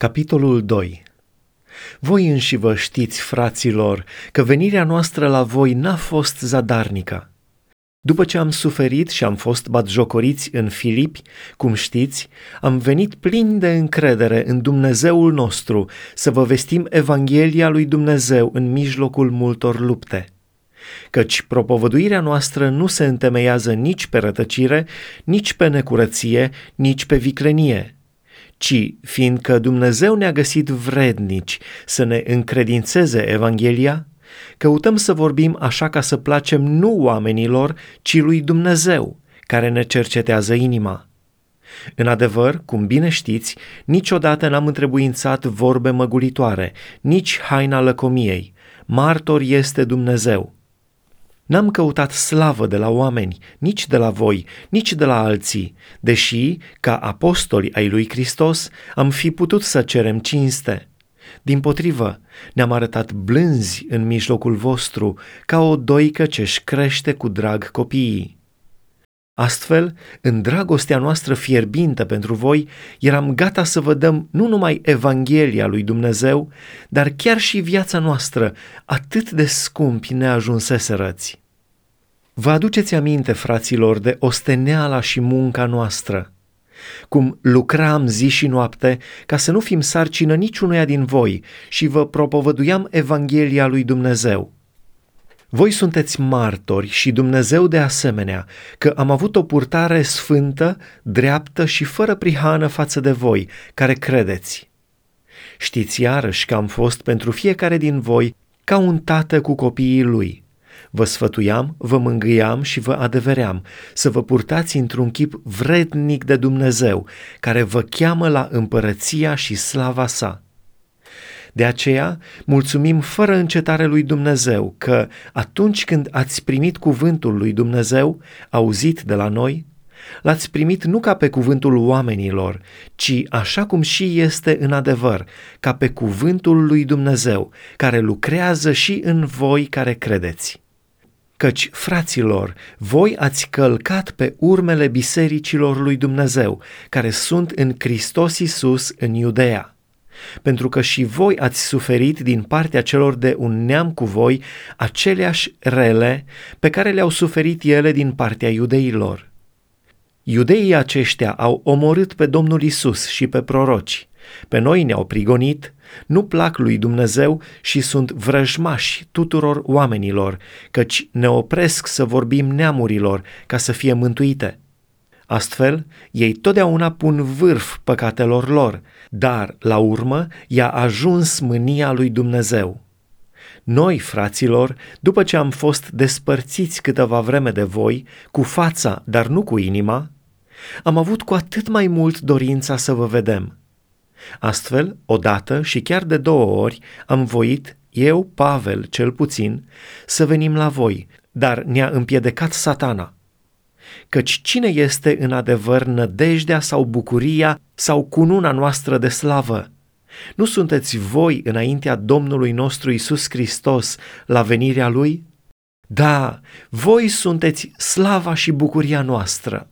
Capitolul 2 Voi înși vă știți, fraților, că venirea noastră la voi n-a fost zadarnică. După ce am suferit și am fost batjocoriți în Filipi, cum știți, am venit plin de încredere în Dumnezeul nostru să vă vestim Evanghelia lui Dumnezeu în mijlocul multor lupte. Căci propovăduirea noastră nu se întemeiază nici pe rătăcire, nici pe necurăție, nici pe viclenie, ci fiindcă Dumnezeu ne-a găsit vrednici să ne încredințeze Evanghelia, căutăm să vorbim așa ca să placem nu oamenilor, ci lui Dumnezeu, care ne cercetează inima. În adevăr, cum bine știți, niciodată n-am întrebuințat vorbe măgulitoare, nici haina lăcomiei. Martor este Dumnezeu. N-am căutat slavă de la oameni, nici de la voi, nici de la alții, deși, ca apostoli ai lui Hristos, am fi putut să cerem cinste. Din potrivă, ne-am arătat blânzi în mijlocul vostru, ca o doică ce-și crește cu drag copiii. Astfel, în dragostea noastră fierbintă pentru voi, eram gata să vă dăm nu numai Evanghelia lui Dumnezeu, dar chiar și viața noastră, atât de scumpi ne ajunseserăți. Vă aduceți aminte, fraților, de osteneala și munca noastră, cum lucram zi și noapte ca să nu fim sarcină niciunuia din voi și vă propovăduiam Evanghelia lui Dumnezeu. Voi sunteți martori și Dumnezeu de asemenea că am avut o purtare sfântă, dreaptă și fără prihană față de voi, care credeți. Știți iarăși că am fost pentru fiecare din voi ca un tată cu copiii lui – Vă sfătuiam, vă mângâiam și vă adeveream să vă purtați într-un chip vrednic de Dumnezeu, care vă cheamă la împărăția și slava sa. De aceea, mulțumim fără încetare lui Dumnezeu că atunci când ați primit cuvântul lui Dumnezeu, auzit de la noi, l-ați primit nu ca pe cuvântul oamenilor, ci așa cum și este în adevăr, ca pe cuvântul lui Dumnezeu, care lucrează și în voi care credeți. Căci, fraților, voi ați călcat pe urmele bisericilor lui Dumnezeu, care sunt în Hristos Isus în Iudea. Pentru că și voi ați suferit din partea celor de un neam cu voi aceleași rele pe care le-au suferit ele din partea iudeilor. Iudeii aceștia au omorât pe Domnul Isus și pe proroci. Pe noi ne-au prigonit, nu plac lui Dumnezeu și sunt vrăjmași tuturor oamenilor, căci ne opresc să vorbim neamurilor ca să fie mântuite. Astfel, ei totdeauna pun vârf păcatelor lor, dar, la urmă, i-a ajuns mânia lui Dumnezeu. Noi, fraților, după ce am fost despărțiți câteva vreme de voi, cu fața, dar nu cu inima, am avut cu atât mai mult dorința să vă vedem – Astfel, odată și chiar de două ori am voit, eu, Pavel, cel puțin, să venim la voi, dar ne-a împiedicat satana. Căci cine este în adevăr nădejdea sau bucuria sau cununa noastră de slavă? Nu sunteți voi înaintea Domnului nostru Isus Hristos la venirea Lui? Da, voi sunteți slava și bucuria noastră.